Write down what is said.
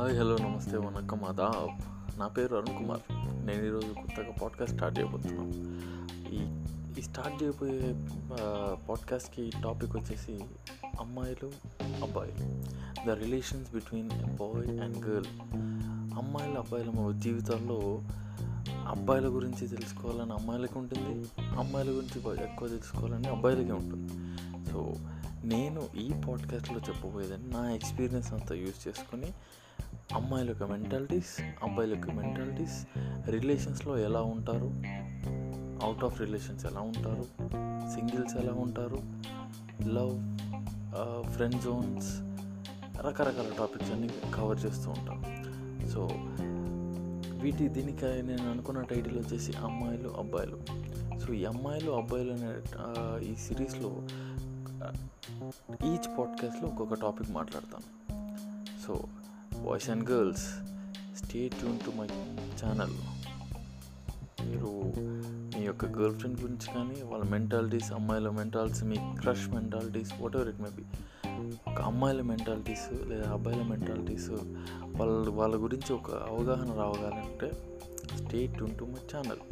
Hi hello నమస్తే వనక్క ఆదాబ్. నా పేరు అరుణ్ కుమార్. నేను ఈరోజు కొత్తగా పాడ్కాస్ట్ స్టార్ట్ చేయబోతున్నాను ఈ ఈ స్టార్ట్ చేయబోయే పాడ్కాస్ట్కి టాపిక్ వచ్చేసి అమ్మాయిలు అబ్బాయిలు. The relations between boy and girl. అమ్మాయిల అబ్బాయిల జీవితాల్లో అబ్బాయిల గురించి తెలుసుకోవాలని అమ్మాయిలకి ఉంటుంది అమ్మాయిల గురించి ఎక్కువ తెలుసుకోవాలని అబ్బాయిలకే ఉంటుంది. సో నేను ఈ పాడ్కాస్ట్లో చెప్పబోయేదని నా ఎక్స్పీరియన్స్ అంతా యూజ్ చేసుకొని అమ్మాయిల యొక్క మెంటాలిటీస్ అబ్బాయిల యొక్క మెంటాలిటీస్ రిలేషన్స్లో ఎలా ఉంటారు? అవుట్ ఆఫ్ రిలేషన్స్ ఎలా ఉంటారు? సింగిల్స్ ఎలా ఉంటారు? లవ్ ఫ్రెండ్ జోన్స్ రకరకాల టాపిక్స్ అన్ని కవర్ చేస్తూ ఉంటాం. సో వీటి దీనికి నేను అనుకున్న టైటిల్ వచ్చేసి అమ్మాయిలు అబ్బాయిలు. సో ఈ అమ్మాయిలు అబ్బాయిలు అనే ఈ సిరీస్లో ఈచ్ పాడ్కాస్ట్లో ఒక్కొక్క టాపిక్ మాట్లాడతాను. So boys and girls stay tune to my channel మీరు మీ యొక్క గర్ల్ ఫ్రెండ్ గురించి కానీ వాళ్ళ మెంటాలిటీస్ అమ్మాయిల mentalities me crush mentalities whatever it may be ఒక అమ్మాయిల మెంటాలిటీస్ లేదా అబ్బాయిల మెంటాలిటీస్ వాళ్ళ వాళ్ళ గురించి ఒక అవగాహన రావాలంటే stay tune to my channel